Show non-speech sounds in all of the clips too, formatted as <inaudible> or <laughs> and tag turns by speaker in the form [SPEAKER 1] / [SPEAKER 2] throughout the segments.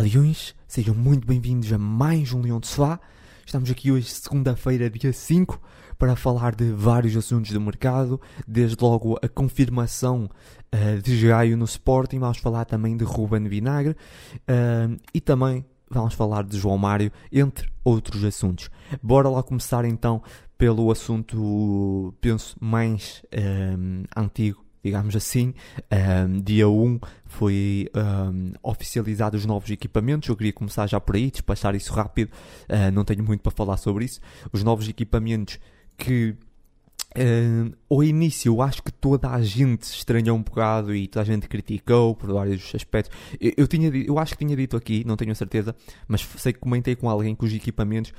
[SPEAKER 1] Olá Leões, sejam muito bem-vindos a mais um Leão de Sofá. Estamos aqui hoje, segunda-feira, dia 5, para falar de vários assuntos do mercado, desde logo a confirmação uh, de Gaio no Sporting, vamos falar também de Ruben Vinagre uh, e também vamos falar de João Mário, entre outros assuntos. Bora lá começar então pelo assunto, penso, mais uh, antigo digamos assim. Um, dia 1 foi um, oficializado os novos equipamentos. Eu queria começar já por aí, despachar isso rápido. Uh, não tenho muito para falar sobre isso. Os novos equipamentos que Uh, ao início eu acho que toda a gente estranhou um bocado e toda a gente criticou por vários aspectos. Eu, eu, tinha, eu acho que tinha dito aqui, não tenho certeza, mas sei que comentei com alguém que os equipamentos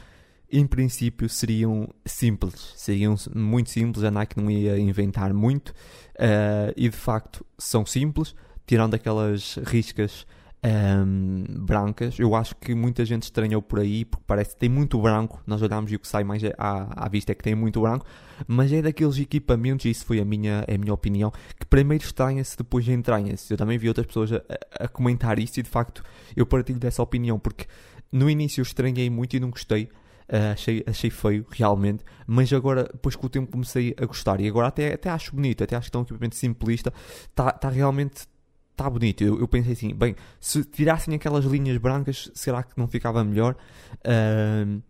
[SPEAKER 1] em princípio seriam simples, seriam muito simples, a Nike não ia inventar muito uh, e de facto são simples, tirando aquelas riscas um, ehm, brancas. Eu acho que muita gente estranhou por aí porque parece que tem muito branco. Nós olhamos e o que sai mais à, à vista é que tem muito branco, mas é daqueles equipamentos, e isso foi a minha, é a minha opinião, que primeiro estranha-se, depois entranha-se. Eu também vi outras pessoas a, a, comentar isso e de facto eu partilho dessa opinião porque no início eu estranhei muito e não gostei. Uh, achei, achei feio, realmente, mas agora, depois com o tempo, comecei a gostar. E agora até, até acho bonito, até acho que é um equipamento simplista, está tá realmente está bonito. Eu, eu, pensei assim, bem, se tirassem aquelas linhas brancas, será que não ficava melhor? Uh,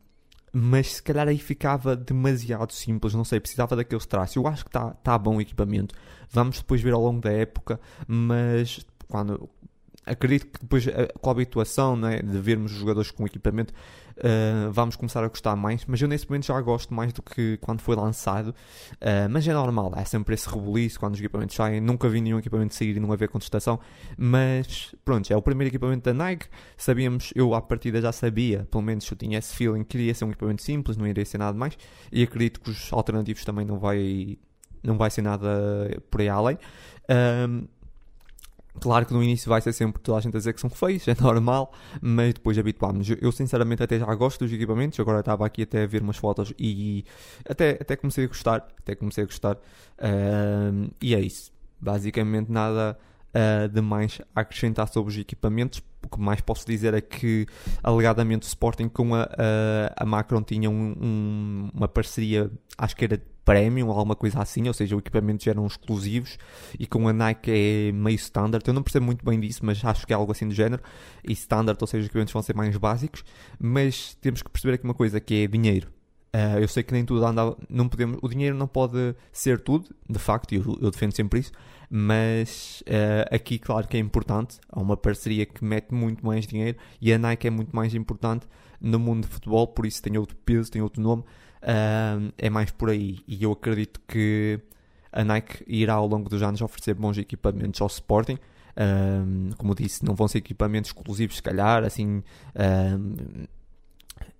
[SPEAKER 1] mas se calhar aí ficava demasiado simples, não sei, precisava daqueles traços. Eu acho que está tá bom o equipamento. Vamos depois ver ao longo da época, mas quando acredito que depois eh, com a habituação né, de vermos os jogadores com equipamento uh, vamos começar a gostar mais, mas eu nesse momento já gosto mais do que quando foi lançado, uh, mas é normal, é sempre esse rebuliço quando os equipamentos saem, nunca vi nenhum equipamento sair e não haver contestação, mas pronto, é o primeiro equipamento da Nike, sabíamos, eu à partida já sabia, pelo menos eu tinha esse feeling, queria ser um equipamento simples, não iria ser nada mais, e acredito que os alternativos também não vai, não vai ser nada por aí além. Um, Claro que no início vai ser sempre toda a gente a dizer que são feios, <laughs> é normal, mas depois habituámos. Eu sinceramente até já gosto dos equipamentos, agora estava aqui até a ver umas fotos e até, até comecei a gostar, até comecei a gostar. Uh, e é isso. Basicamente nada uh, de mais a acrescentar sobre os equipamentos. O que mais posso dizer é que alegadamente o Sporting com a, a, a Macron tinha um, um, uma parceria, acho que era premium ou alguma coisa assim, ou seja, os equipamentos eram exclusivos e com a Nike é meio standard. Eu não percebo muito bem disso, mas acho que é algo assim do género. E standard, ou seja, os equipamentos vão ser mais básicos, mas temos que perceber aqui uma coisa que é dinheiro. Uh, eu sei que nem tudo anda. Não podemos, o dinheiro não pode ser tudo, de facto, e eu, eu, defendo sempre isso. Mas uh, aqui, claro que é importante. Há uma parceria que mete muito mais dinheiro e a Nike é muito mais importante no mundo de futebol, por isso tem outro peso, tem outro nome. Uh, é mais por aí. E eu acredito que a Nike irá ao longo dos anos oferecer bons equipamentos ao Sporting. como disse, não vão ser equipamentos exclusivos, se calhar, assim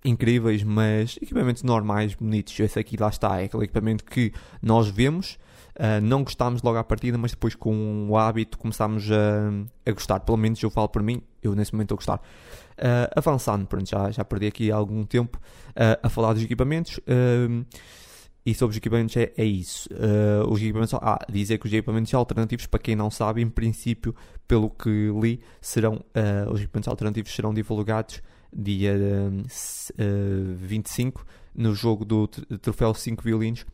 [SPEAKER 1] incríveis, mas equipamentos normais, bonitos. Esse aqui lá está, é aquele equipamento que nós vemos, uh, não gostámos logo à partida, mas depois com o hábito começámos a, a gostar. Pelo menos eu falo por mim, eu nesse momento estou a gostar. Uh, avançando, pronto, já, já perdi aqui algum tempo uh, a falar dos equipamentos. e sobre os equipamentos é, é isso. os equipamentos, ah, dizer que os equipamentos alternativos, para quem não sabe, em princípio, pelo que li, serão, os equipamentos alternativos serão divulgados dia uh, 25, no jogo do Troféu 5 Violinos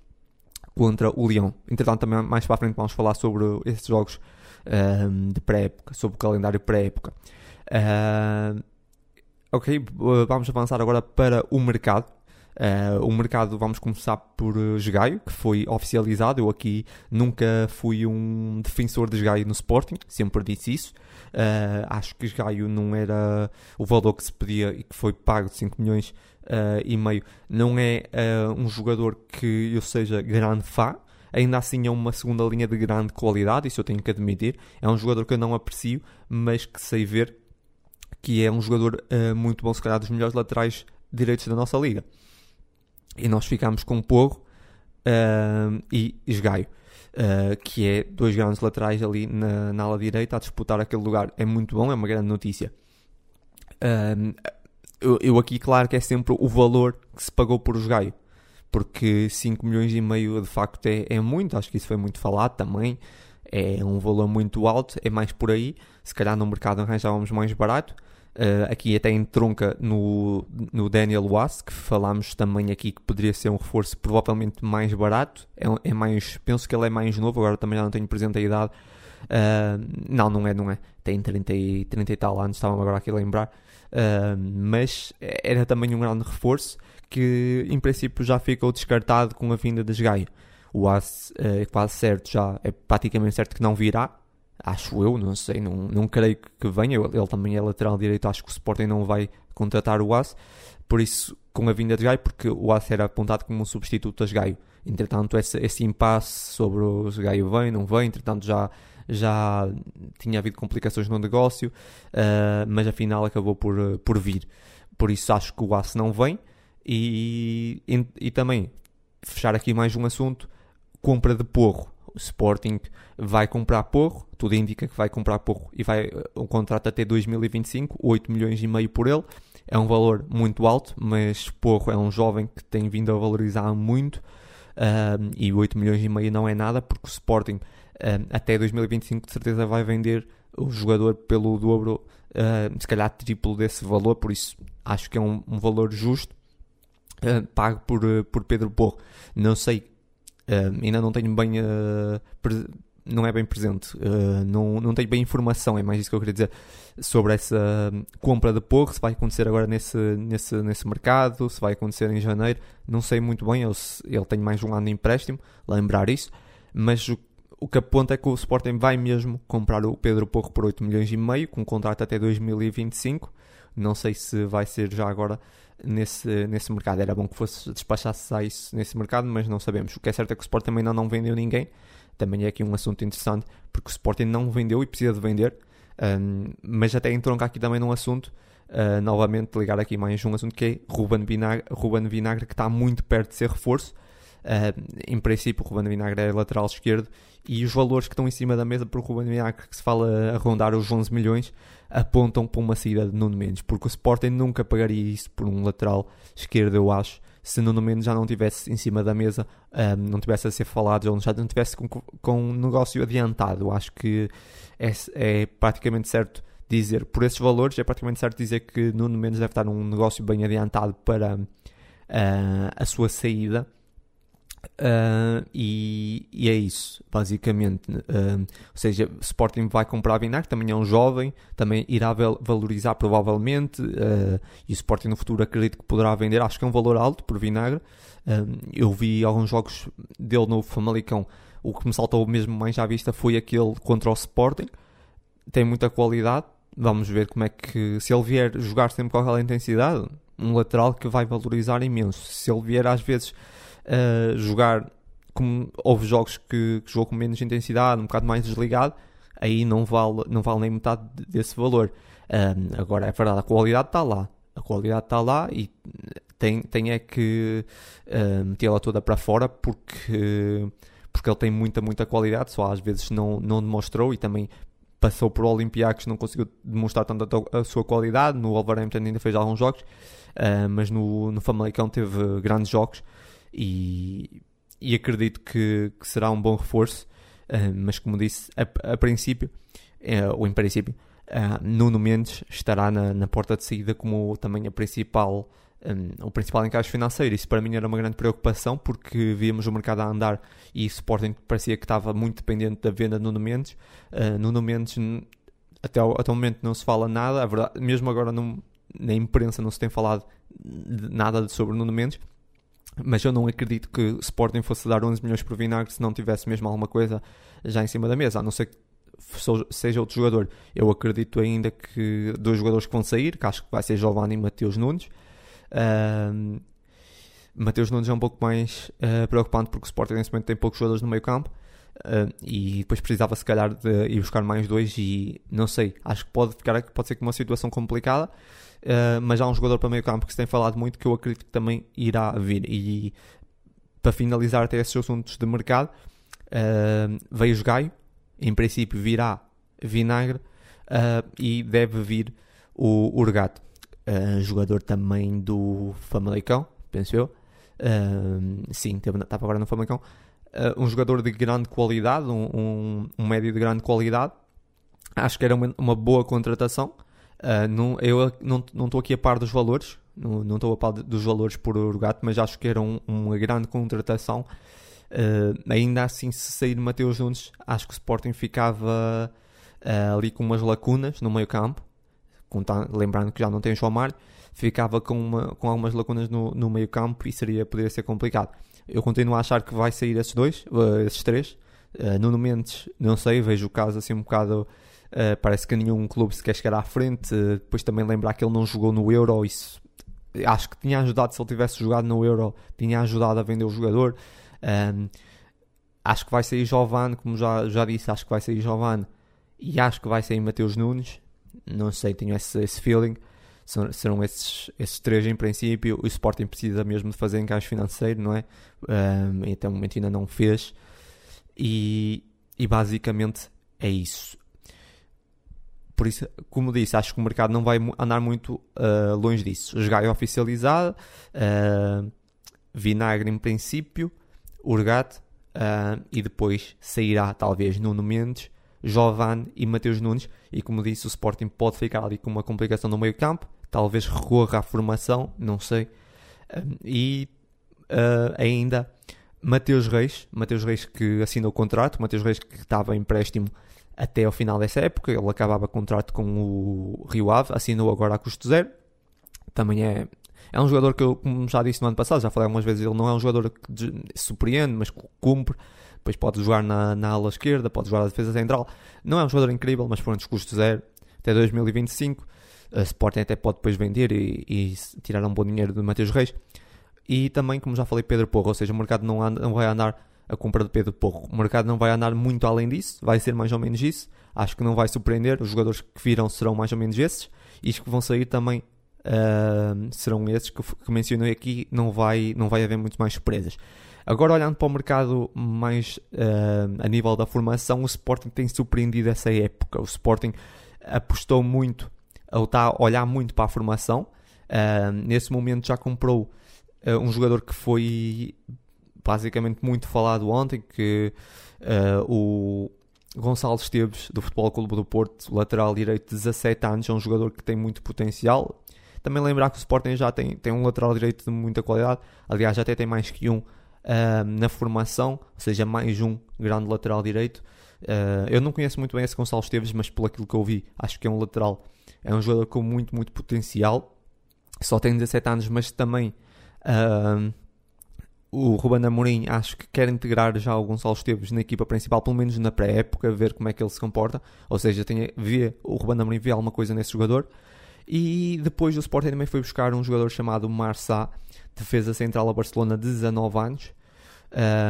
[SPEAKER 1] contra o Leão. Entretanto, também mais para a frente vamos falar sobre esses jogos uh, de pré-época, sobre o calendário pré-época. Uh, ok, vamos avançar agora para o mercado. Uh, o mercado, vamos começar por Jogaio, que foi oficializado. Eu aqui nunca fui um defensor de Jogaio no Sporting, sempre disse isso. Uh, acho que Gaio não era o valor que se pedia e que foi pago de 5 milhões uh, e meio. Não é um jogador que eu seja grande fã. Ainda assim é uma segunda linha de grande qualidade, isso eu tenho que admitir. É um jogador que eu não aprecio, mas que sei ver que é um jogador muito bom, se calhar dos melhores laterais direitos da nossa liga. E nós ficamos com Porro e Esgaio uh, que é dois grandes laterais ali na, na, ala direita a disputar aquele lugar. É muito bom, é uma grande notícia. Uh, eu, eu, aqui, claro que é sempre o valor que se pagou por os Gaio, porque 5 milhões e meio de facto é, é muito, acho que isso foi muito falado também. É um valor muito alto, é mais por aí. Se calhar no mercado arranjávamos mais barato. Uh, aqui até entronca no, no Daniel Was, que falámos também aqui que poderia ser um reforço provavelmente mais barato. É, é, mais, penso que ele é mais novo, agora também já não tenho presente a idade. Uh, não, não é, não é. Tem 30 e, 30 e tal anos, estava-me agora aqui a lembrar. Uh, mas era também um grande reforço que em princípio já ficou descartado com a vinda de Gaio. O Was é quase certo, já é praticamente certo que não virá, acho eu, não sei, não, não creio que venha. Ele também é lateral direito, acho que o Sporting não vai contratar o As. Por isso, com a vinda de Gaio, porque o As era apontado como um substituto a Gaio. Entretanto, esse, esse impasse sobre o Gaio vem, não vem, entretanto já, já tinha havido complicações no negócio, uh, mas afinal acabou por, por vir. Por isso acho que o As não vem. E, e, e também, fechar aqui mais um assunto, compra de Porro o Sporting vai comprar Porro, tudo indica que vai comprar Porro e vai um contrato até 2025, 8 milhões e meio por ele. É um valor muito alto, mas Porro é um jovem que tem vindo a valorizar muito um, e 8 milhões e meio não é nada, porque o Sporting um, até 2025 de certeza vai vender o jogador pelo dobro, um, se calhar triplo desse valor, por isso acho que é um, um valor justo uh, pago por, uh, por Pedro Porro. Não sei Uh, ainda não tenho bem. Uh, não é bem presente, uh, não, não tenho bem informação, é mais isso que eu queria dizer, sobre essa compra de Porro, se vai acontecer agora nesse, nesse, nesse mercado, se vai acontecer em janeiro, não sei muito bem, ele, ele tem mais um ano de empréstimo, lembrar isso, mas o, o que aponta é que o Sporting vai mesmo comprar o Pedro Porro por 8 milhões e meio, com contrato até 2025, não sei se vai ser já agora nesse, nesse mercado. Era bom que fosse despachasse a isso nesse mercado, mas não sabemos. O que é certo é que o Sporting também não, não vendeu ninguém. Também é aqui um assunto interessante, porque o Sporting não vendeu e precisa de vender. Um, mas até entronca aqui também num assunto, uh, novamente ligar aqui mais um assunto que é Ruben Vinagre, Ruben Vinagre que está muito perto de ser reforço. Uh, em princípio, o Ruben Vinagre é lateral esquerdo e os valores que estão em cima da mesa para o Ruben Vinagre, que se fala a rondar os 11 milhões, apontam para uma saída de Nuno Mendes, porque o Sporting nunca pagaria isso por um lateral esquerdo, eu acho, se Nuno Mendes já não tivesse em cima da mesa, um, não tivesse a ser falado, ou já não tivesse com, com um negócio adiantado. Eu acho que é, é praticamente certo dizer, por esses valores, é praticamente certo dizer que Nuno Mendes deve estar num negócio bem adiantado para uh, a sua saída. Uh, e, e, é isso, basicamente. Uh, ou seja, Sporting vai comprar Vinagre, também é um jovem, também irá valorizar provavelmente. Uh, e o Sporting no futuro acredito que poderá vender. Acho que é um valor alto por Vinagre. eu vi alguns jogos dele no Famalicão. O que me saltou mesmo mais à vista foi aquele contra o Sporting. Tem muita qualidade. Vamos ver como é que, se ele vier jogar sempre com aquela intensidade, um lateral que vai valorizar imenso. Se ele vier às vezes uh, jogar como houve jogos que, que, jogou com menos intensidade, um bocado mais desligado, aí não vale, não vale nem metade desse valor. Agora é verdade, a qualidade está lá. A qualidade está lá e tem, tem é que uh, metê-la toda para fora porque, porque ele tem muita, muita qualidade, só às vezes não, não demonstrou e também passou por Olympiacos, não conseguiu demonstrar tanto a, a sua qualidade. No Wolverhampton ainda fez alguns jogos, uh, mas no, no Famalicão teve grandes jogos e, e acredito que, que, será um bom reforço. Uh, mas como disse, a, a princípio, uh, ou em princípio, uh, Nuno Mendes estará na, na, porta de saída como também a principal, um, o principal encaixe financeiro. Isso para mim era uma grande preocupação porque víamos o mercado a andar e o Sporting parecia que estava muito dependente da venda de Nuno Mendes. Nuno Mendes até, o, até o momento não se fala nada, verdade, mesmo agora não, na imprensa não se tem falado nada sobre Nuno Mendes mas eu não acredito que o Sporting fosse dar 11 milhões por Vinagre se não tivesse mesmo alguma coisa já em cima da mesa, a não ser que seja outro jogador. Eu acredito ainda que dois jogadores que vão sair, que acho que vai ser Giovanni e Mateus Nunes. Uh, Mateus Nunes é um pouco mais uh, preocupante porque o Sporting nesse momento tem poucos jogadores no meio campo. Uh, e depois precisava se calhar de ir buscar mais dois e não sei, acho que pode ficar pode ser que uma situação complicada uh, mas há um jogador para meio campo que se tem falado muito que eu acredito que também irá vir. E para finalizar até esses assuntos de mercado, uh, veio o Gaio, em princípio virá Vinagre uh, e deve vir o Urgato, jogador também do Famalicão, penso eu. sim, estava agora no Famalicão. um jogador de grande qualidade, um, um, um médio de grande qualidade. Acho que era uma, uma boa contratação Uh, não, eu não estou aqui a par dos valores, não estou a par dos valores por Urgato, mas acho que era um, uma grande contratação. Uh, ainda assim, se sair Mateus Nunes, acho que o Sporting ficava uh, ali com umas lacunas no meio campo, lembrando que já não tem João Mário, ficava com, uma, com algumas lacunas no, no meio campo e seria, poderia ser complicado. Eu continuo a achar que vai sair esses dois, esses três. Nuno Mendes, não sei, vejo o caso assim um bocado Uh, parece que nenhum clube se quer chegar à frente. Uh, depois também lembrar que ele não jogou no Euro. Isso acho que tinha ajudado. Se ele tivesse jogado no Euro, tinha ajudado a vender o jogador. Um, acho que vai sair Giovanni, como já, já disse. Acho que vai sair Giovanni e acho que vai sair Mateus Nunes. Não sei, tenho esse, esse feeling. Serão esses, esses três em princípio. O Sporting precisa mesmo de fazer encaixe financeiro, não é? Um, até o momento ainda não fez. E, e basicamente é isso. Por isso, como disse, acho que o mercado não vai andar muito uh, longe disso. Jogar é oficializado, uh, Vinagre em princípio, Urgat uh, e depois sairá talvez Nuno Mendes, Giovanni e Mateus Nunes. E como disse, o Sporting pode ficar ali com uma complicação no meio campo, talvez recorra à formação, não sei. e ainda Mateus Reis, Mateus Reis que assinou o contrato, Mateus Reis que estava em empréstimo até ao final dessa época. Ele acabava contrato com o Rio Ave, assinou agora a custo zero. Também é, é um jogador que eu, como já disse no ano passado, já falei algumas vezes, ele não é um jogador que surpreende, mas cumpre. Depois pode jogar na, na ala esquerda, pode jogar na defesa central. Não é um jogador incrível, mas pronto, custo zero até 2025. A Sporting até pode depois vender e, e tirar um bom dinheiro do Mateus Reis. E também, como já falei, Pedro Porro, ou seja, o mercado não, anda, não vai andar a compra de Pedro Porro. O mercado não vai andar muito além disso, vai ser mais ou menos isso. Acho que não vai surpreender. Os jogadores que viram serão mais ou menos esses. E os que vão sair também uh, serão esses que, que, mencionei aqui. Não vai, não vai haver muito mais surpresas. Agora, olhando para o mercado mais uh, a nível da formação, o Sporting tem surpreendido essa época. O Sporting apostou muito, ou está a olhar muito para a formação. Uh, nesse momento já comprou um jogador que foi basicamente muito falado ontem, que uh, o Gonçalo Esteves, do Futebol Clube do Porto, lateral direito, 17 anos, é um jogador que tem muito potencial. Também lembrar que o Sporting já tem, tem um lateral direito de muita qualidade, aliás, já até tem mais que um uh, na formação, ou seja, mais um grande lateral direito. Uh, eu não conheço muito bem esse Gonçalo Esteves, mas pelo aquilo que eu vi, acho que é um lateral, é um jogador com muito, muito potencial. Só tem 17 anos, mas também uh, o Ruben Amorim acho que quer integrar já o Gonçalo Esteves na equipa principal, pelo menos na pré-época, ver como é que ele se comporta. Ou seja, tem, vê, o Ruben Amorim vê alguma coisa nesse jogador. E depois o Sporting também foi buscar um jogador chamado Marçá, defesa central a Barcelona, de 19 anos.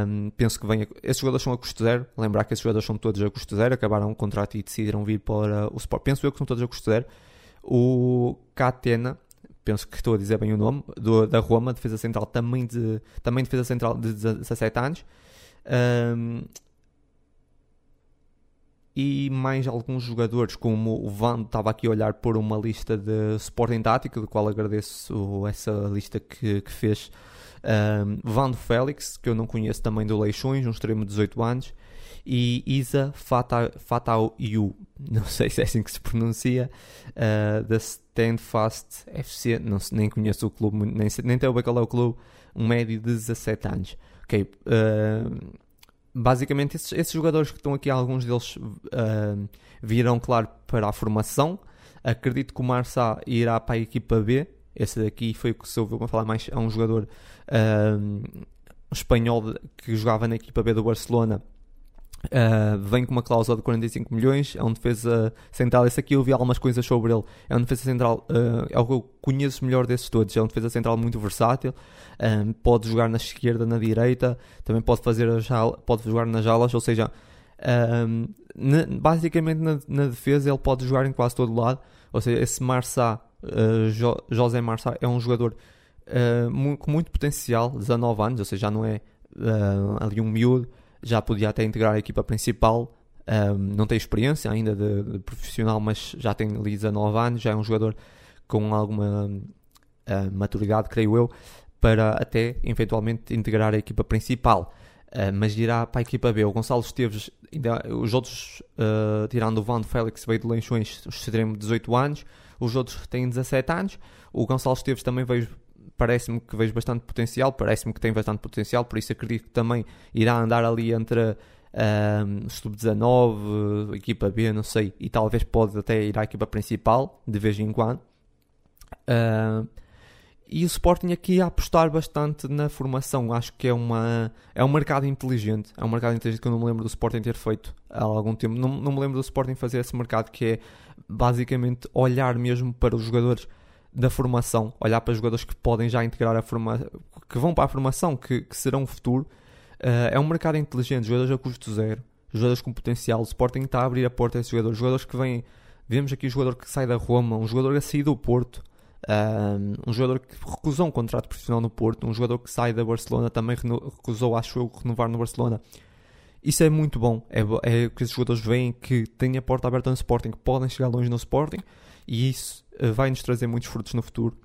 [SPEAKER 1] Um, penso que venha. Esses jogadores são a custo zero. Lembrar que esses jogadores são todos a custo zero. Acabaram o contrato e decidiram vir para o Sport. Penso eu que são todos a custo zero. O Catena penso que estou a dizer bem o nome, do, da Roma, defesa central, também, de, também defesa central de 17 anos. Um, e mais alguns jogadores, como o Van, estava aqui a olhar por uma lista de Sporting Tático, do qual agradeço essa lista que, que fez. Um, Van Félix, que eu não conheço também do Leixões, um extremo de 18 anos e Isa Fatau Yu, não sei se é assim que se pronuncia, uh, da Standfast FC, não, nem conheço o clube, nem, nem tenho é o clube, um médio de 17 anos. Ok, uh, basicamente esses, esses, jogadores que estão aqui, alguns deles uh, virão, claro, para a formação. Acredito que o Marçá irá para a equipa B. Esse daqui foi o que se ouviu falar mais. É um jogador espanhol que jogava na equipa B do Barcelona Uh, vem com uma cláusula de 45 milhões, é um defesa central. Esse aqui eu vi algumas coisas sobre ele. É um defesa central, uh, é o que eu conheço melhor desses todos. É um defesa central muito versátil, um, pode jogar na esquerda, na direita, também pode fazer a jala, pode jogar nas jalas, ou seja, na, basicamente na, na, defesa ele pode jogar em quase todo lado. Ou seja, esse Marçá, uh, jo, José Marçá, é um jogador com muito potencial, 19 anos, ou seja, já não é ali um miúdo já podia até integrar a equipa principal. Um, não tem experiência ainda de, de, profissional, mas já tem ali 19 anos, já é um jogador com alguma uh, maturidade, creio eu, para até eventualmente integrar a equipa principal. uh, mas irá para a equipa B. O Gonçalo Esteves, ainda, os outros, uh, tirando o Van Félix, veio de Leixões, extremo de 18 anos, os outros têm 17 anos. O Gonçalo Esteves também veio parece-me que vejo bastante potencial, parece-me que tem bastante potencial, por isso acredito que também irá andar ali entre um, sub-19, equipa B, não sei, e talvez pode até ir à equipa principal de vez em quando. Uh, e o Sporting aqui a apostar bastante na formação. Acho que é, uma, é um mercado inteligente. É um mercado inteligente que eu não me lembro do Sporting ter feito há algum tempo. Não, não me lembro do Sporting fazer esse mercado que é basicamente olhar mesmo para os jogadores da formação, olhar para jogadores que podem já integrar a formação, que vão para a formação, que, que serão o futuro. Uh, é um mercado inteligente, jogadores a custo zero, jogadores com potencial. O Sporting está a abrir a porta a esses jogadores. Jogadores que vêm, vemos aqui o jogador que sai da Roma, um jogador a sair do Porto, um jogador que recusou um contrato profissional no Porto, um jogador que sai da Barcelona também recusou, acho eu, renovar no Barcelona. Isso é muito bom. É, é que esses jogadores veem que têm a porta aberta no Sporting, que podem chegar longe no Sporting e isso vai nos trazer muitos frutos no futuro.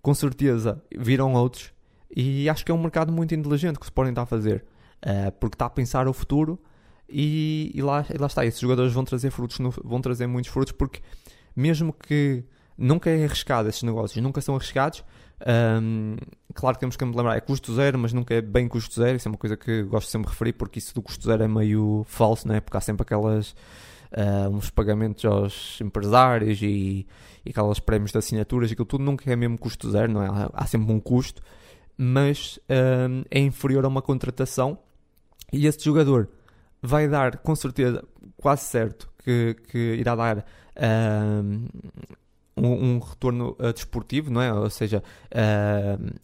[SPEAKER 1] Com certeza virão outros e acho que é um mercado muito inteligente que o Sporting está a fazer uh, porque está a pensar o futuro e, e, lá, e lá está. Esses jogadores vão trazer frutos, no, vão trazer muitos frutos porque mesmo que nunca é arriscado esses negócios, nunca são arriscados. Um, claro que temos que lembrar, é custo zero, mas nunca é bem custo zero. Isso é uma coisa que gosto sempre de referir, porque isso do custo zero é meio falso, né? porque há sempre aquelas uh, uns pagamentos aos empresários e, e aqueles prémios de assinaturas, aquilo tudo nunca é mesmo custo zero, não é? Há, sempre um custo, mas um, é inferior a uma contratação e este jogador vai dar, com certeza, quase certo que, que irá dar. Um, um, um retorno uh, desportivo, não é? Ou seja, uh,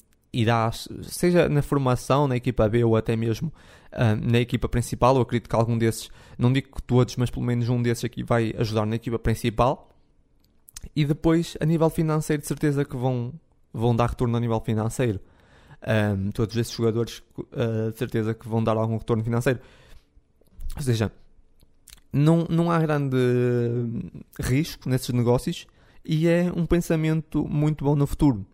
[SPEAKER 1] irá, seja na formação, na equipa B ou até mesmo uh, na equipa principal. Eu acredito que algum desses, não digo que todos, mas pelo menos um desses aqui vai ajudar na equipa principal. E depois, a nível financeiro, de certeza que vão, vão dar retorno a nível financeiro. Um, todos esses jogadores, uh, de certeza que vão dar algum retorno financeiro. Ou seja, não, não há grande risco nesses negócios e é um pensamento muito bom no futuro.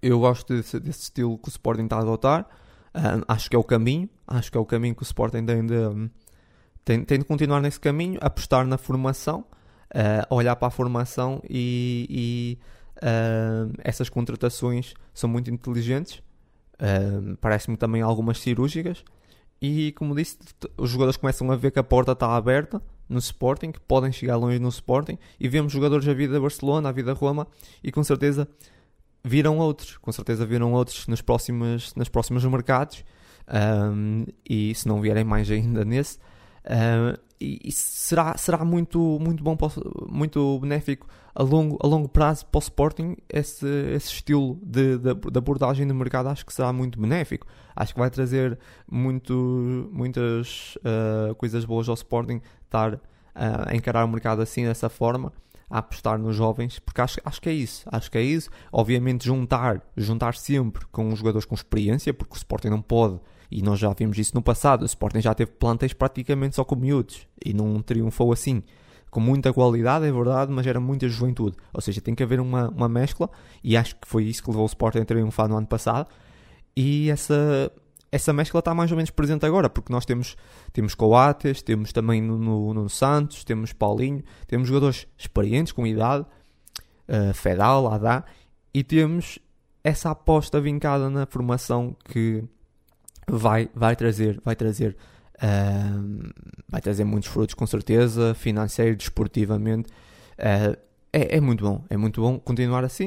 [SPEAKER 1] Eu gosto desse, desse estilo que o Sporting está a adotar. Uh, acho que é o caminho. Acho que é o caminho que o Sporting tem de, tem, tem de continuar nesse caminho, apostar na formação, uh, olhar para a formação e, e uh, essas contratações são muito inteligentes. Parece-me também algumas cirúrgicas. E como disse, os jogadores começam a ver que a porta está aberta no Sporting, que podem chegar longe no Sporting, e vemos jogadores a vida Barcelona, a vida Roma, e com certeza viram outros, com certeza viram outros nos próximos, nos próximos mercados, um, e se não vierem mais ainda nesse, um, e, e, será, será muito, muito bom, muito benéfico a longo, a longo prazo para o Sporting esse, esse estilo de, de, de abordagem do mercado acho que será muito benéfico. Acho que vai trazer muito, muitas uh, coisas boas ao Sporting estar uh, a encarar o mercado assim dessa forma a apostar nos jovens, porque acho, acho que é isso, acho que é isso. Obviamente juntar, juntar sempre com jogadores com experiência, porque o Sporting não pode, e nós já vimos isso no passado, o Sporting já teve plantéis praticamente só com miúdos, e não triunfou assim. Com muita qualidade, é verdade, mas era muita juventude. Ou seja, tem que haver uma, uma mescla, e acho que foi isso que levou o Sporting a triunfar no ano passado. E essa, essa mescla está mais ou menos presente agora, porque nós temos, temos Coates, temos também no, no, Santos, temos Paulinho, temos jogadores experientes, com idade, uh, Fedal, Adá, e temos essa aposta vincada na formação que vai, vai trazer, vai trazer, uh, vai trazer muitos frutos com certeza, financeiro, desportivamente. Uh, é, é, muito bom, é muito bom continuar assim.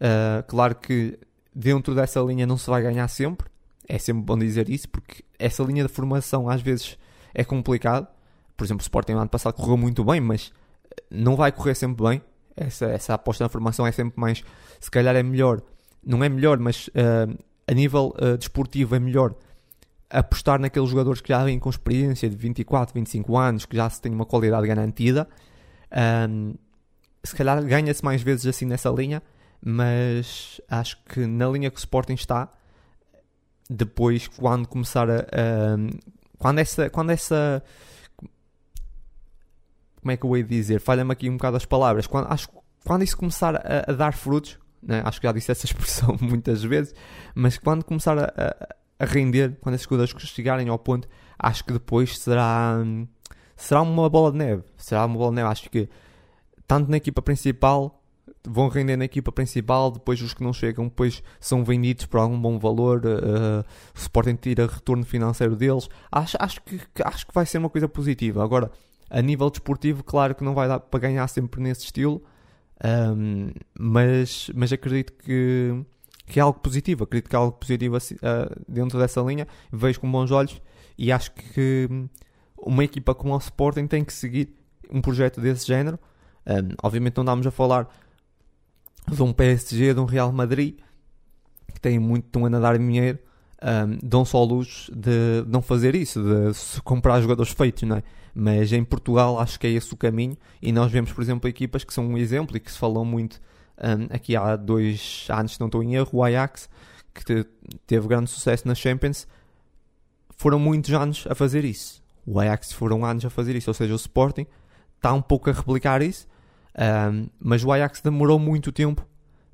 [SPEAKER 1] Uh, claro que dentro dessa linha não se vai ganhar sempre, é sempre bom dizer isso, porque essa linha de formação às vezes é complicado. Por exemplo, o Sporting no ano passado correu muito bem, mas não vai correr sempre bem. Essa, essa aposta na formação é sempre mais. Se calhar é melhor, não é melhor, mas uh, a nível uh, desportivo é melhor apostar naqueles jogadores que já vêm com experiência de 24, 25 anos, que já se têm uma qualidade garantida. Um, se calhar ganha-se mais vezes assim nessa linha, mas acho que na linha que o Sporting está, depois quando começar a, a, quando essa quando essa como é que eu ia dizer falha-me aqui um bocado as palavras quando, acho, quando isso começar a, a dar frutos né? acho que já disse essa <laughs> expressão muitas vezes mas quando começar a, a render, quando esses jogadores chegarem ao ponto, acho que depois será, será uma bola de neve. Será uma bola de neve. Acho que tanto na equipa principal vão render na equipa principal, depois os que não chegam depois são vendidos por algum bom valor, uh, o Sporting tira retorno financeiro deles. Acho, acho, que, acho que vai ser uma coisa positiva. Agora, a nível desportivo, claro que não vai dar para ganhar sempre nesse estilo, um, mas, mas acredito que, que é algo positivo. Acredito que é algo positivo uh, dentro dessa linha. Vejo com bons olhos e acho que uma equipa como o Sporting tem que seguir um projeto desse género. Um, obviamente não estamos a falar de um PSG, de um Real Madrid, que tem muito, estão a nadar dinheiro, um, dão só luz de não fazer isso, de comprar jogadores feitos, não é? Mas em Portugal acho que é esse o caminho e nós vemos, por exemplo, equipas que são um exemplo e que se falam muito um, aqui há dois anos, se não estou em erro, o Ajax, que te, teve grande sucesso na Champions, foram muitos anos a fazer isso. O Ajax foram anos a fazer isso, ou seja, o Sporting está um pouco a replicar isso, um, mas o Ajax demorou muito tempo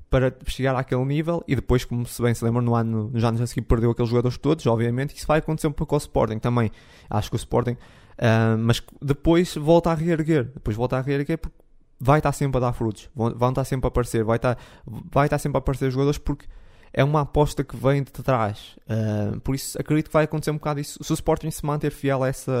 [SPEAKER 1] para chegar àquele nível e depois, como se bem se lembra, no ano, nos anos a seguir perdeu aqueles jogadores todos, obviamente, isso vai acontecer um pouco com o Sporting também. Acho que o Sporting Uh, mas depois volta a reerguer. Depois volta a reerguer porque vai estar sempre a dar frutos. Vão, vão estar sempre a aparecer. Vai estar, vai estar sempre a aparecer jogadores porque é uma aposta que vem de trás. Uh, por isso acredito que vai acontecer um bocado isso. Se o Sporting se manter fiel a esse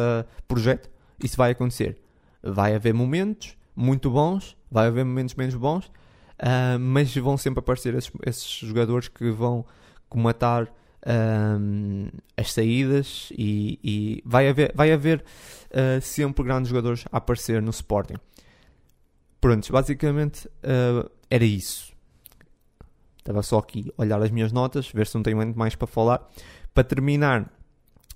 [SPEAKER 1] projeto, isso vai acontecer. Vai haver momentos muito bons, vai haver momentos menos bons, uh, mas vão sempre aparecer esses, esses jogadores que vão comatar um, as saídas e, e, vai haver, vai haver uh, sempre grandes jogadores a aparecer no Sporting. Pronto, basicamente uh, era isso. Estava só aqui a olhar as minhas notas, ver se não tenho muito mais para falar. Para terminar,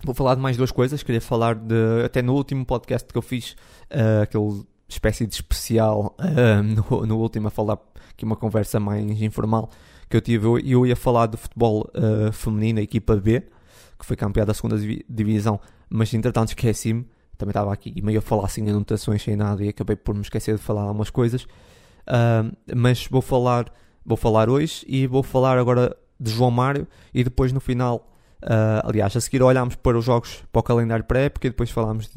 [SPEAKER 1] vou falar de mais duas coisas. Queria falar de, até no último podcast que eu fiz, uh, aquele espécie de especial, uh, no, no último, a falar aqui uma conversa mais informal que eu tive. Eu, eu ia falar do futebol uh, feminino, a equipa B, que foi campeã da segunda divisão, mas entretanto esqueci-me. Também estava aqui meio a falar assim anotações sem nada e acabei por me esquecer de falar algumas coisas. Uh, mas vou falar, vou falar hoje e vou falar agora de João Mário e depois no final. Uh, aliás, a seguir olhámos para os jogos para o calendário pré-época e depois falámos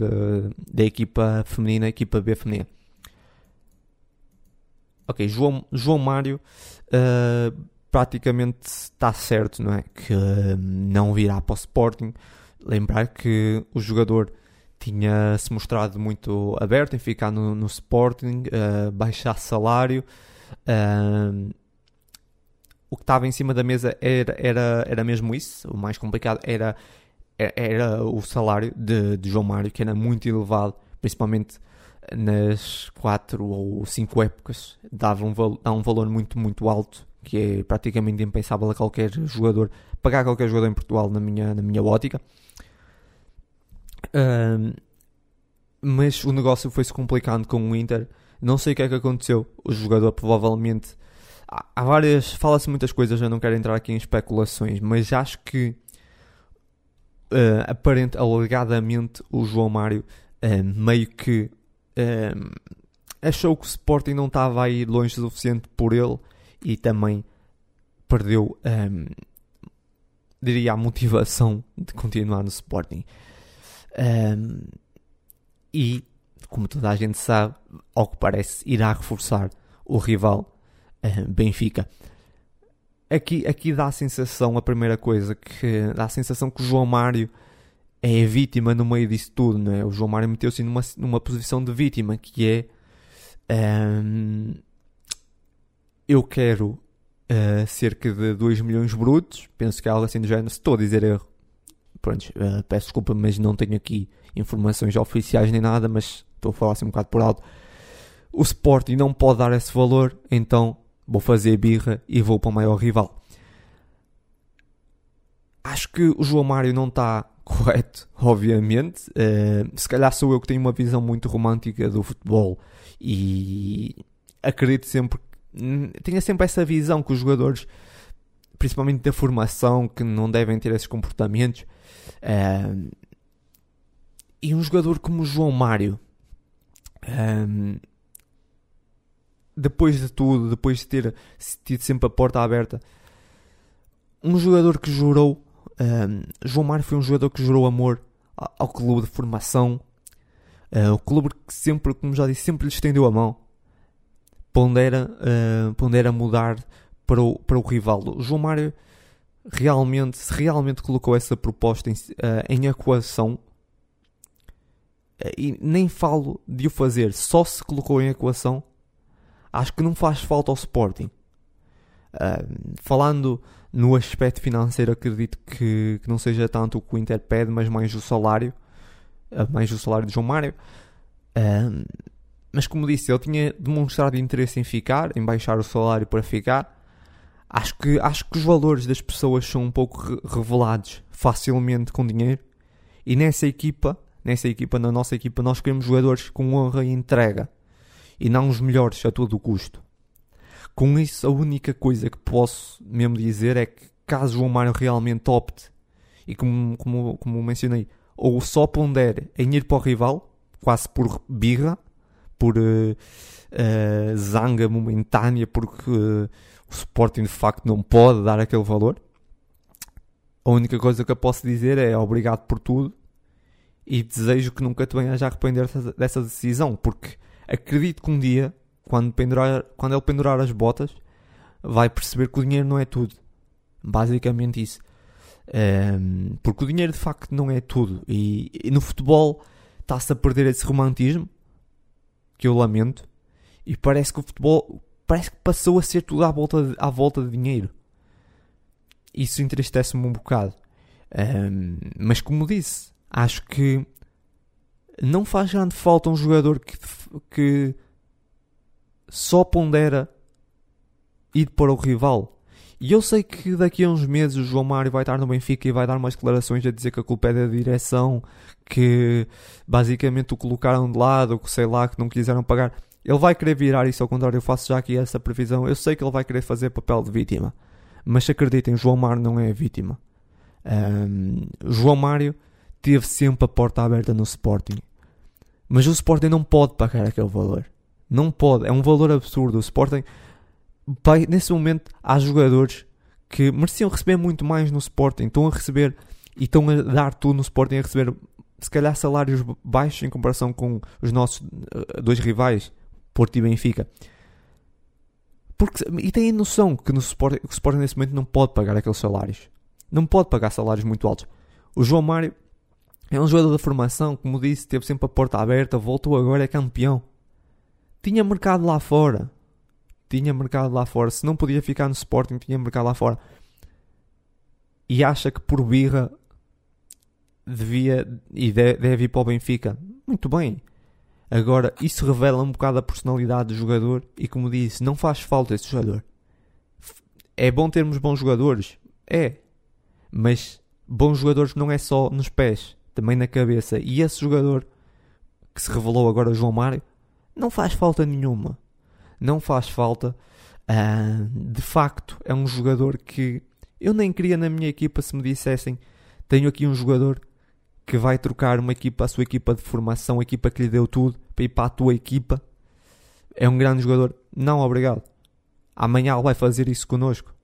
[SPEAKER 1] da equipa feminina, equipa B feminina. Ok, João, João Mário uh, praticamente está certo, não é? Que uh, não virá para o Sporting. Lembrar que o jogador tinha se mostrado muito aberto em ficar no, no Sporting, uh, baixar salário. Uh, o que estava em cima da mesa era, era, era mesmo isso. O mais complicado era, era o salário de, de João Mário, que era muito elevado, principalmente nas quatro ou cinco épocas. Dava um, dá um valor muito, muito alto que é praticamente impensável a qualquer jogador, pagar qualquer jogador em Portugal na minha, na minha ótica. Um, mas o negócio foi-se complicando com o Inter. Não sei o que é que aconteceu. O jogador provavelmente. Há, várias. Fala-se muitas coisas, eu não quero entrar aqui em especulações, mas acho que. Uh, aparente, alegadamente, o João Mário uh, meio que. Uh, achou que o Sporting não estava a ir longe o suficiente por ele e também perdeu, um, diria, a motivação de continuar no Sporting. Um, e, como toda a gente sabe, ao que parece, irá reforçar o rival <laughs> Benfica. Aqui, aqui dá a sensação, a primeira coisa, que dá a sensação que o João Mário é a vítima no meio disso tudo, não é? O João Mário meteu-se numa, numa posição de vítima, que é um, eu quero uh, cerca de 2 milhões brutos, penso que é algo assim do género, se estou a dizer erro, pronto, uh, peço desculpa, mas não tenho aqui informações oficiais nem nada, mas estou a falar assim um bocado por alto. O Sporting não pode dar esse valor, então vou fazer birra e vou para o maior rival. Acho que o João Mário não está <laughs> correto, obviamente. Uh, se calhar sou eu que tenho uma visão muito romântica do futebol e acredito sempre tinha sempre essa visão que os jogadores, principalmente da formação, que não devem ter esses comportamentos. Uh, e um jogador como o João Mário, um, depois de tudo, depois de ter tido sempre a porta aberta, um jogador que jurou Um, João Mário foi um jogador que gerou amor ao clube de formação, uh, o clube que sempre, como já disse, sempre lhe estendeu a mão, pondera, uh, pondera mudar para o, para o rival. O João Mário realmente, se realmente colocou essa proposta em, uh, em equação, e nem falo de o fazer, só se colocou em equação, acho que não faz falta ao Sporting. Uh, falando no aspecto financeiro, acredito que, que, não seja tanto o que o Inter pede, mas mais o salário, uh, mais o salário de João Mário. Uh, mas como disse, ele tinha demonstrado interesse em ficar, em baixar o salário para ficar. Acho que, acho que os valores das pessoas são um pouco re revelados facilmente com dinheiro. E nessa equipa, nessa equipa, na nossa equipa, nós queremos jogadores com honra e entrega. E não os melhores a todo o custo. Com isso, a única coisa que posso mesmo dizer é que caso o Mário realmente opte, e como, como, como mencionei, ou só pondere em ir para o rival, quase por birra, por uh, uh, zanga momentânea, porque uh, o Sporting de facto não pode dar aquele valor. A única coisa que eu posso dizer é obrigado por tudo e desejo que nunca te venhas a arrepender dessa decisão, porque acredito que um dia quando, pendurar, quando ele pendurar as botas, vai perceber que o dinheiro não é tudo. Basicamente isso. Um, porque o dinheiro de facto não é tudo. E, e no futebol está-se a perder esse romantismo que eu lamento. E parece que o futebol parece que passou a ser tudo à volta de, à volta de dinheiro. Isso entristece-me um bocado. Um, mas como disse, acho que não faz grande falta um jogador que, que só pondera ir para o rival. E eu sei que daqui a uns meses o João Mário vai estar no Benfica e vai dar umas declarações a dizer que a culpa é da direção, que basicamente o colocaram de lado, que sei lá, que não quiseram pagar. Ele vai querer virar isso ao contrário, eu faço já aqui essa previsão. Eu sei que ele vai querer fazer papel de vítima. Mas acreditem, João Mário não é vítima. Um, João Mário teve sempre a porta aberta no Sporting. Mas o Sporting não pode pagar aquele valor. Não pode, é um valor absurdo. O Sporting, nesse momento, há jogadores que mereciam receber muito mais no Sporting, estão a receber e estão a dar tudo no Sporting, a receber se calhar salários baixos em comparação com os nossos uh, dois rivais, Porto e Benfica. Porque, e têm noção que no Sporting, o Sporting nesse momento não pode pagar aqueles salários. Não pode pagar salários muito altos. O João Mário é um jogador da formação, como disse, teve sempre a porta aberta, voltou agora, é campeão tinha mercado lá fora. Tinha mercado lá fora. Se não podia ficar no Sporting, tinha mercado lá fora. E acha que por birra devia e deve ir para o Benfica. Muito bem. Agora, isso revela um bocado a personalidade do jogador e, como disse, não faz falta esse jogador. É bom termos bons jogadores? É. Mas bons jogadores não é só nos pés, também na cabeça. E esse jogador que se revelou agora, João Mário, não faz falta nenhuma. Não faz falta. Uh, de facto, é um jogador que eu nem queria na minha equipa se me dissessem: tenho aqui um jogador que vai trocar uma equipa, a sua equipa de formação, a equipa que lhe deu tudo, para ir para a tua equipa. É um grande jogador. Não, obrigado. Amanhã ele vai fazer isso connosco.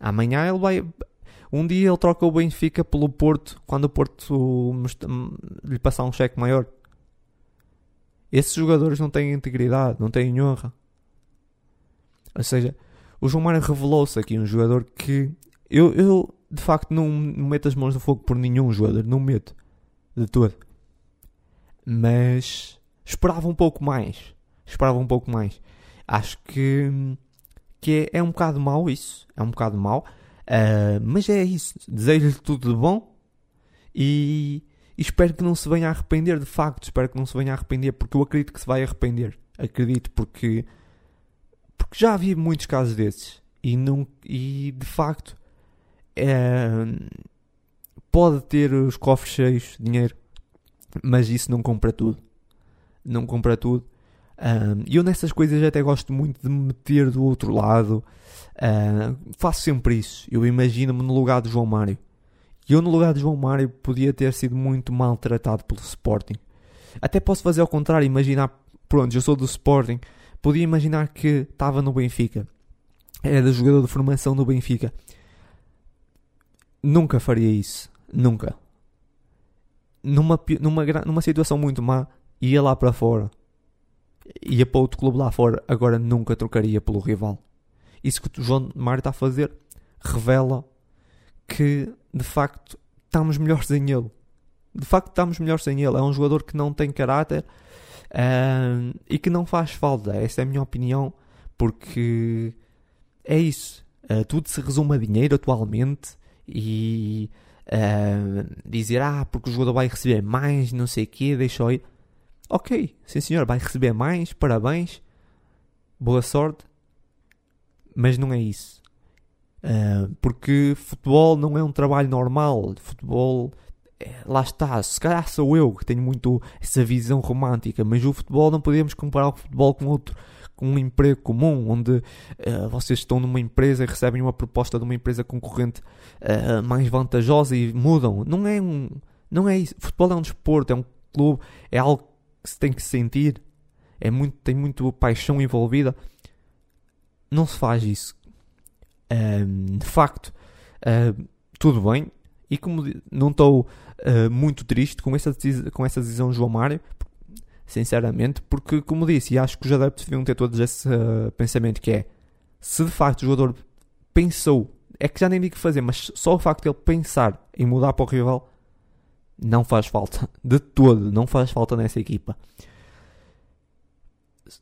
[SPEAKER 1] Amanhã ele vai. Um dia ele troca o Benfica pelo Porto quando o Porto lhe passar um cheque maior. Esses jogadores não têm integridade, não têm honra. Ou seja, o João Mário revelou-se aqui um jogador que eu, eu de facto não, meto as mãos no fogo por nenhum jogador, não meto de todo. Mas esperava um pouco mais. Esperava um pouco mais. Acho que, que é, é um bocado mau isso. É um bocado mau. Uh, mas é isso. Desejo-lhe tudo de bom. E e espero que não se venha a arrepender, de facto, espero que não se venha a arrepender, porque eu acredito que se vai arrepender. Acredito, porque, porque já havia muitos casos desses. E, não, e de facto, é, pode ter os cofres cheios de dinheiro, mas isso não compra tudo. Não compra tudo. E um, eu nessas coisas até gosto muito de me meter do outro lado. Uh, faço sempre isso. Eu imagino-me no lugar de João Mário. E eu, no lugar de João Mário, podia ter sido muito maltratado pelo Sporting. Até posso fazer ao contrário, imaginar, pronto, eu sou do Sporting, podia imaginar que estava no Benfica, era jogador de formação do Benfica. nunca faria isso. Nunca. Numa, numa, numa situação muito má, ia lá para fora. Ia para outro clube lá fora. Agora nunca trocaria pelo rival. Isso que o João Mário está a fazer revela que de facto estamos melhores em ele. De facto estamos melhores em ele. É um jogador que não tem caráter e que não faz falta. Essa é a minha opinião, porque é isso. Uh, tudo se resume a dinheiro atualmente e uh, dizer ah, porque o jogador vai receber mais, não sei o quê, deixa aí. Ok, sim senhor, vai receber mais, parabéns, boa sorte, mas não é isso. Uh, porque futebol não é um trabalho normal. Futebol, é, lá está. Se calhar sou eu que tenho muito essa visão romântica, mas o futebol não podemos comparar o futebol com outro. Com um emprego comum, onde uh, vocês estão numa empresa e recebem uma proposta de uma empresa concorrente uh, mais vantajosa e mudam. Não é um. Não é isso. Futebol é um desporto, é um clube, é algo que se tem que sentir. É muito, tem muito paixão envolvida. Não se faz isso de facto, uh, tudo bem. E como não estou uh, muito triste com essa, com essa decisão de João Mário, sinceramente, porque, como disse, acho que os adeptos deviam ter todos esse uh, pensamento que é, se de facto o jogador pensou, é que já nem digo fazer, mas só o facto de ele pensar em mudar para o rival, não faz falta, de todo, não faz falta nessa equipa.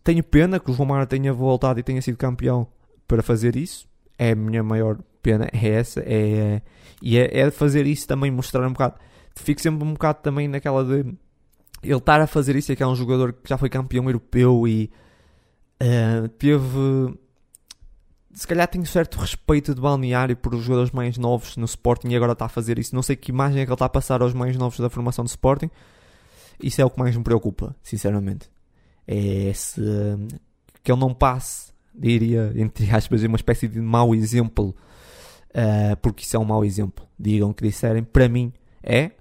[SPEAKER 1] Tenho pena que o João Mário tenha voltado e tenha sido campeão para fazer isso, é a minha maior pena, é essa, é, e é, é fazer isso também, mostrar um bocado, fico sempre um bocado também naquela de ele estar a fazer isso, é que é um jogador que já foi campeão europeu e uh, teve, se calhar tem certo respeito de balneário por os jogadores mais novos no Sporting e agora está a fazer isso, não sei que imagem é que ele está a passar aos mais novos da formação do Sporting, isso é o que mais me preocupa, sinceramente, é esse, que ele não passe diria, entre aspas, uma espécie de mau exemplo, uh, porque isso é um mau exemplo, digam o que disserem, para mim é,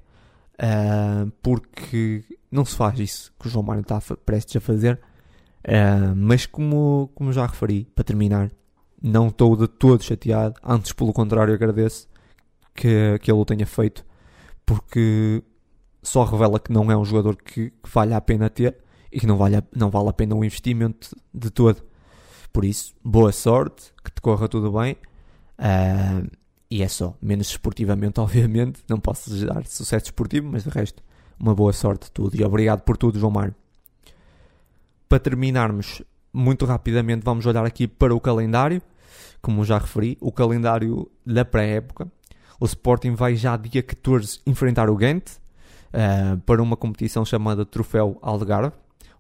[SPEAKER 1] uh, porque não se faz isso que o João Mário está prestes a fazer, uh, mas como, como já referi, para terminar, não estou de todo chateado, antes pelo contrário agradeço que, que ele o tenha feito, porque só revela que não é um jogador que, que vale a pena ter e que não vale a, não vale a pena um investimento de todo. Por isso, boa sorte, que te corra tudo bem. Uh, e é só, menos esportivamente, <laughs> obviamente. Não posso desejar sucesso esportivo, mas de resto, uma boa sorte tudo. E obrigado por tudo, João Mário. Para terminarmos, muito rapidamente, vamos olhar aqui para o calendário. Como já referi, o calendário da pré-época. O Sporting vai já dia 14 enfrentar o Ghent uh, para uma competição chamada Troféu Algarve.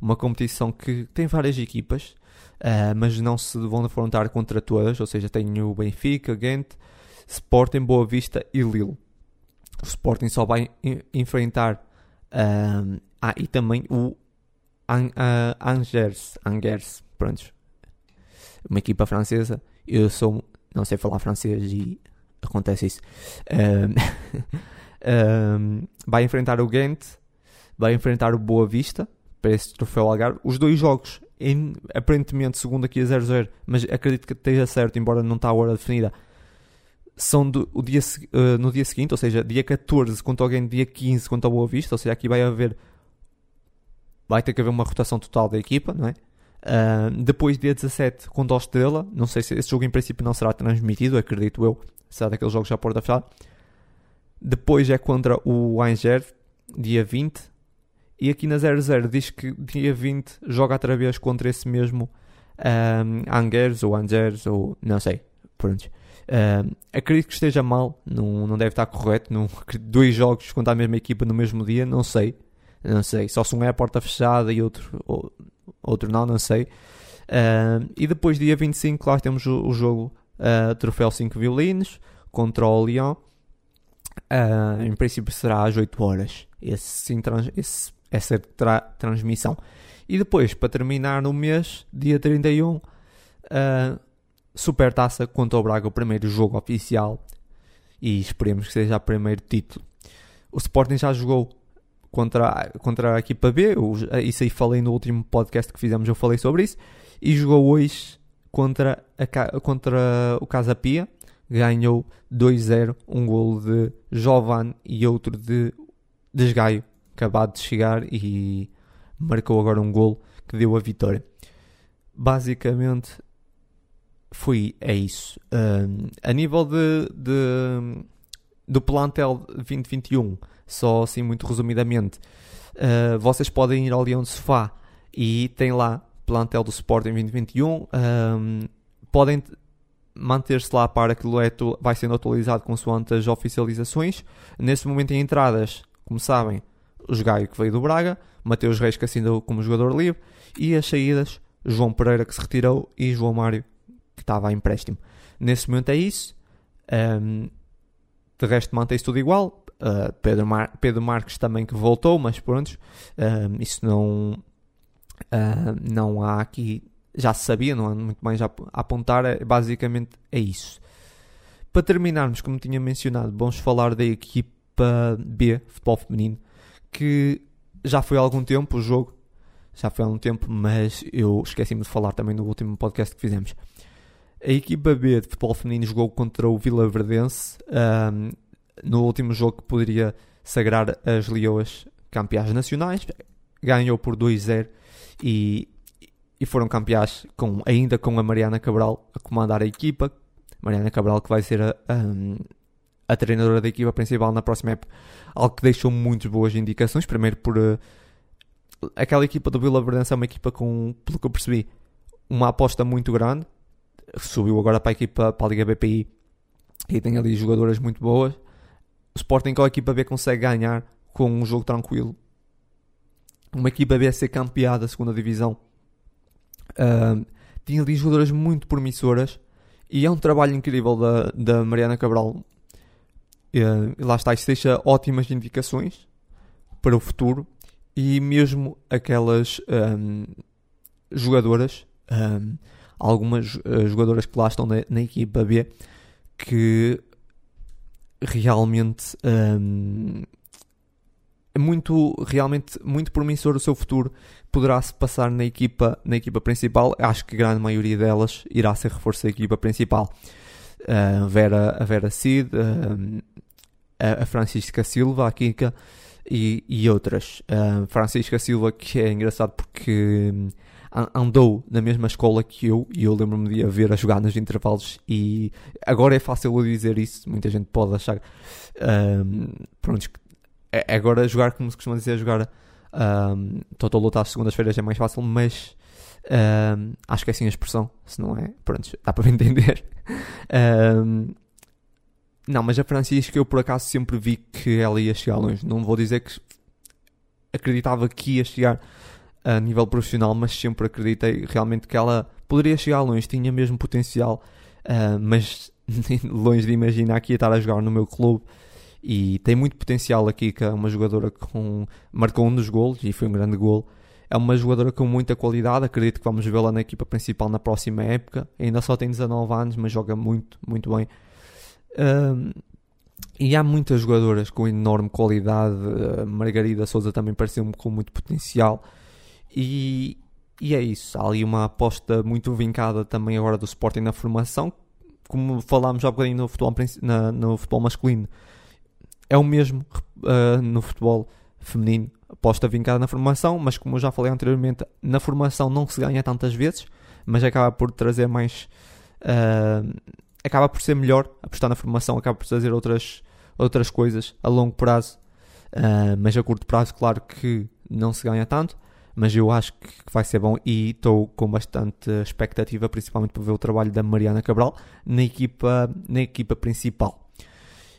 [SPEAKER 1] Uma competição que tem várias equipas uh, mas não se vão defrontar contra todas, ou seja, tenho o Benfica, Ghent, Sporting, Boa Vista e Lille. O Sporting só vai enfrentar uh, ah, e também o An uh, Angers, Angers, pronto, uma equipa francesa. Eu sou, não sei falar francês e acontece isso. <laughs> vai enfrentar o Ghent, vai enfrentar o Boa Vista para esse troféu Algarve. Os dois jogos em, aparentemente, segundo aqui a 00, mas acredito que esteja certo, embora não está a hora definida, são do, o dia, uh, no dia seguinte, ou seja, dia 14 contra alguém, dia 15 contra o Boa Vista, ou seja, aqui vai haver, vai ter que haver uma rotação total da equipa, não é? Uh, depois, dia 17, contra o Estrela, não sei se esse jogo em princípio não será transmitido, acredito eu, será daqueles jogos já porta fechada. Depois é contra o Angers, dia 20, e aqui na 00 diz que dia 20 joga outra vez contra esse mesmo um, Angers ou Angers ou não sei. Pronto. Um, acredito que esteja mal, não, não deve estar correto. Não, dois jogos contra a mesma equipa no mesmo dia, não sei. Não sei. Só se um é a porta fechada e outro, ou, outro não, não sei. Um, e depois, dia 25, lá temos o, o jogo uh, Troféu 5 Violinos contra o Lyon. Uh, em princípio será às 8 horas. Esse, esse essa tra transmissão. E depois, para terminar no mês, dia 31, uh, Super Taça contra o Braga, o primeiro jogo oficial. E esperemos que seja o primeiro título. O Sporting já jogou contra, contra a equipa B. Isso aí falei no último podcast que fizemos, eu falei sobre isso. E jogou hoje contra, a, contra o Casa Pia. ganhou 2-0, um gol de Jovan e outro de Desgaio, acabado de chegar e marcou agora um gol que deu a vitória. Basicamente foi é isso. A nível de, de, do plantel 2021, só assim muito resumidamente, uh, vocês podem ir ao Leão de Sofá e tem lá plantel do Sporting 2021. Um, podem manter-se lá para aquilo é, vai sendo atualizado consoante as oficializações. Nesse momento em entradas, como sabem, o Gaio que veio do Braga, Mateus Reis que assinou como jogador livre e as saídas, João Pereira que se retirou e João Mário que estava a empréstimo. Nesse momento é isso. Um, de resto mantém-se tudo igual. Uh, Pedro, Mar Pedro Marques também que voltou, mas pronto, um, isso não, uh, não há aqui, já se sabia, não há muito mais a apontar, é, basicamente é isso. Para terminarmos, como tinha mencionado, vamos falar da equipa B, futebol feminino, que já foi há algum tempo o jogo, já foi há algum tempo, mas eu esqueci-me de falar também no último podcast que fizemos. A equipa B de futebol feminino jogou contra o Vila Verdense um, no último jogo que poderia sagrar as Leoas campeãs nacionais. Ganhou por 2-0 e, e foram campeãs com, ainda com a Mariana Cabral a comandar a equipa. Mariana Cabral que vai ser a, a, a treinadora da equipa principal na próxima época. Algo que deixou muitas boas indicações. Primeiro por uh, aquela equipa do Vila Verdense é uma equipa com, pelo que eu percebi, uma aposta muito grande. Subiu agora para a equipa, para a Liga BPI e tem ali jogadoras muito boas. O Sporting com a equipa B consegue ganhar com um jogo tranquilo uma equipa B a ser campeã da segunda divisão. Uh, tinha ali jogadoras muito promissoras e é um trabalho incrível da, da Mariana Cabral. Uh, lá está, isto deixa ótimas indicações para o futuro e mesmo aquelas um, jogadoras, um, algumas uh, jogadoras que lá estão na, na equipa B, que realmente um, é muito, realmente, muito promissor o seu futuro. Poderá se passar na equipa, na equipa principal. Acho que a grande maioria delas irá ser reforço da equipa principal. Uh, Vera, a Vera Cid, uh, a Francisca Silva, a Kika e, e outras. Uh, Francisca Silva, que é engraçado porque hum, andou na mesma escola que eu e eu lembro-me de a ver a jogar nos intervalos e agora é fácil eu dizer isso, muita gente pode achar uh, pronto, é, é agora jogar, como se costuma dizer, jogar um, Total Luta às segundas-feiras é mais fácil, mas um, acho que é assim a expressão, se não é, pronto, dá para <laughs> entender. Um, não, mas a Francisca eu por acaso sempre vi que ela ia chegar longe. Não vou dizer que acreditava que ia chegar a nível profissional, mas sempre acreditei realmente que ela poderia chegar longe, tinha mesmo potencial, uh, mas <laughs> longe de imaginar que ia estar a jogar no meu clube e tem muito potencial aqui, que é uma jogadora com marcou um dos golos e foi um grande gol. É uma jogadora com muita qualidade, acredito que vamos vê-la na equipa principal na próxima época. Ainda só tem 19 anos, mas joga muito, muito bem. Um, e há muitas jogadoras com enorme qualidade. Margarida Souza também pareceu-me com muito potencial. E, e é isso. Há ali uma aposta muito vincada também agora do Sporting na formação. Como falámos um bocadinho no futebol, na, no futebol masculino, é o mesmo uh, no futebol feminino. Aposta vincada na formação, mas como eu já falei anteriormente, na formação não se ganha tantas vezes, mas acaba por trazer mais. Uh, acaba por ser melhor apostar na formação, acaba por trazer outras, outras coisas a longo prazo, uh, mas a curto prazo, claro que não se ganha tanto. Mas eu acho que vai ser bom e estou com bastante expectativa, principalmente por ver o trabalho da Mariana Cabral na equipa, na equipa principal.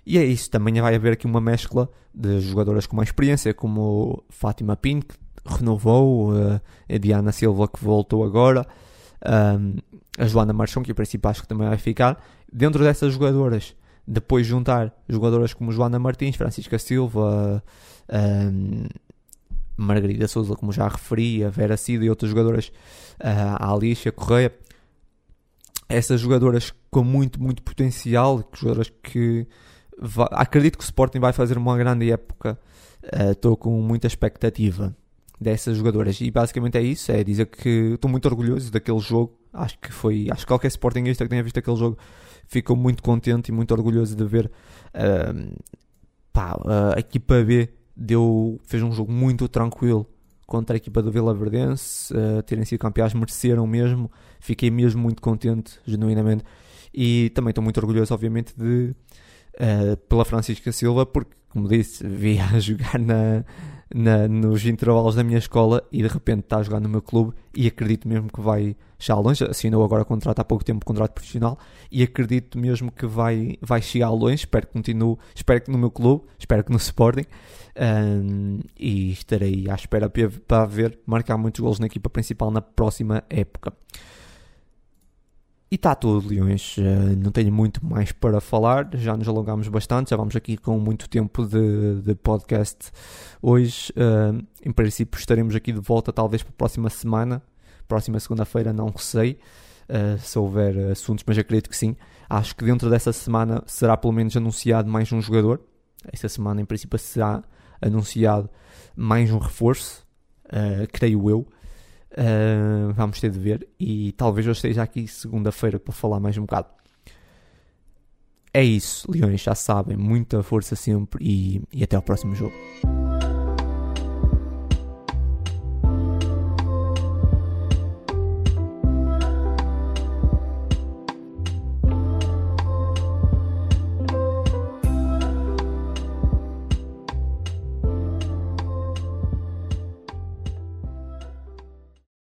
[SPEAKER 1] E é isso, também vai haver aqui uma mescla de jogadoras com mais experiência, como Fátima Pinto, que renovou, uh, a Diana Silva, que voltou agora, a Joana Marchão, que a princípio acho que também vai ficar. Dentro dessas jogadoras, depois juntar jogadoras como Joana Martins, Francisca Silva, Margarida Souza, como já referi, a Vera Cida e outras jogadoras, uh, a Alicia Correia. Essas jogadoras com muito, muito potencial, jogadoras que vai, acredito que o Sporting vai fazer uma grande época. Estou uh, com muita expectativa dessas jogadoras. E basicamente é isso: é dizer que estou muito orgulhoso daquele jogo Acho que foi, acho que qualquer Sportingista que tenha visto aquele jogo ficou muito contente e muito orgulhoso de ver uh, pá, a equipa B deu, fez um jogo muito tranquilo contra a equipa do Vila Verdense, uh, terem sido campeões mereceram mesmo, fiquei mesmo muito contente, genuinamente, e também estou muito orgulhoso, obviamente, de uh, pela Francisca Silva, porque, como disse, vi a <laughs> jogar na, na, nos intervalos da minha escola e de repente está a jogar no meu clube e acredito mesmo que vai chegar longe. Assinou agora contrato há pouco tempo, contrato profissional, e acredito mesmo que vai, vai chegar longe. Espero que continue, espero que no meu clube, espero que no Sporting. Um, e estarei à espera para ver marcar muitos gols na equipa principal na próxima época. E está tudo, Leões. Uh, não tenho muito mais para falar. Já nos alongámos bastante. Já vamos aqui com muito tempo de, de podcast hoje. Uh, em princípio, estaremos aqui de volta, talvez para a próxima semana. Próxima segunda-feira, não sei. Uh, se houver assuntos, mas acredito que sim. Acho que dentro dessa semana será pelo menos anunciado mais um jogador. Esta semana, em princípio, será anunciado mais um reforço, creio eu. Uh, vamos ter de ver. E talvez eu esteja aqui segunda-feira para falar mais um bocado. É isso, Leões, já sabem. Muita força sempre e, e até ao próximo jogo.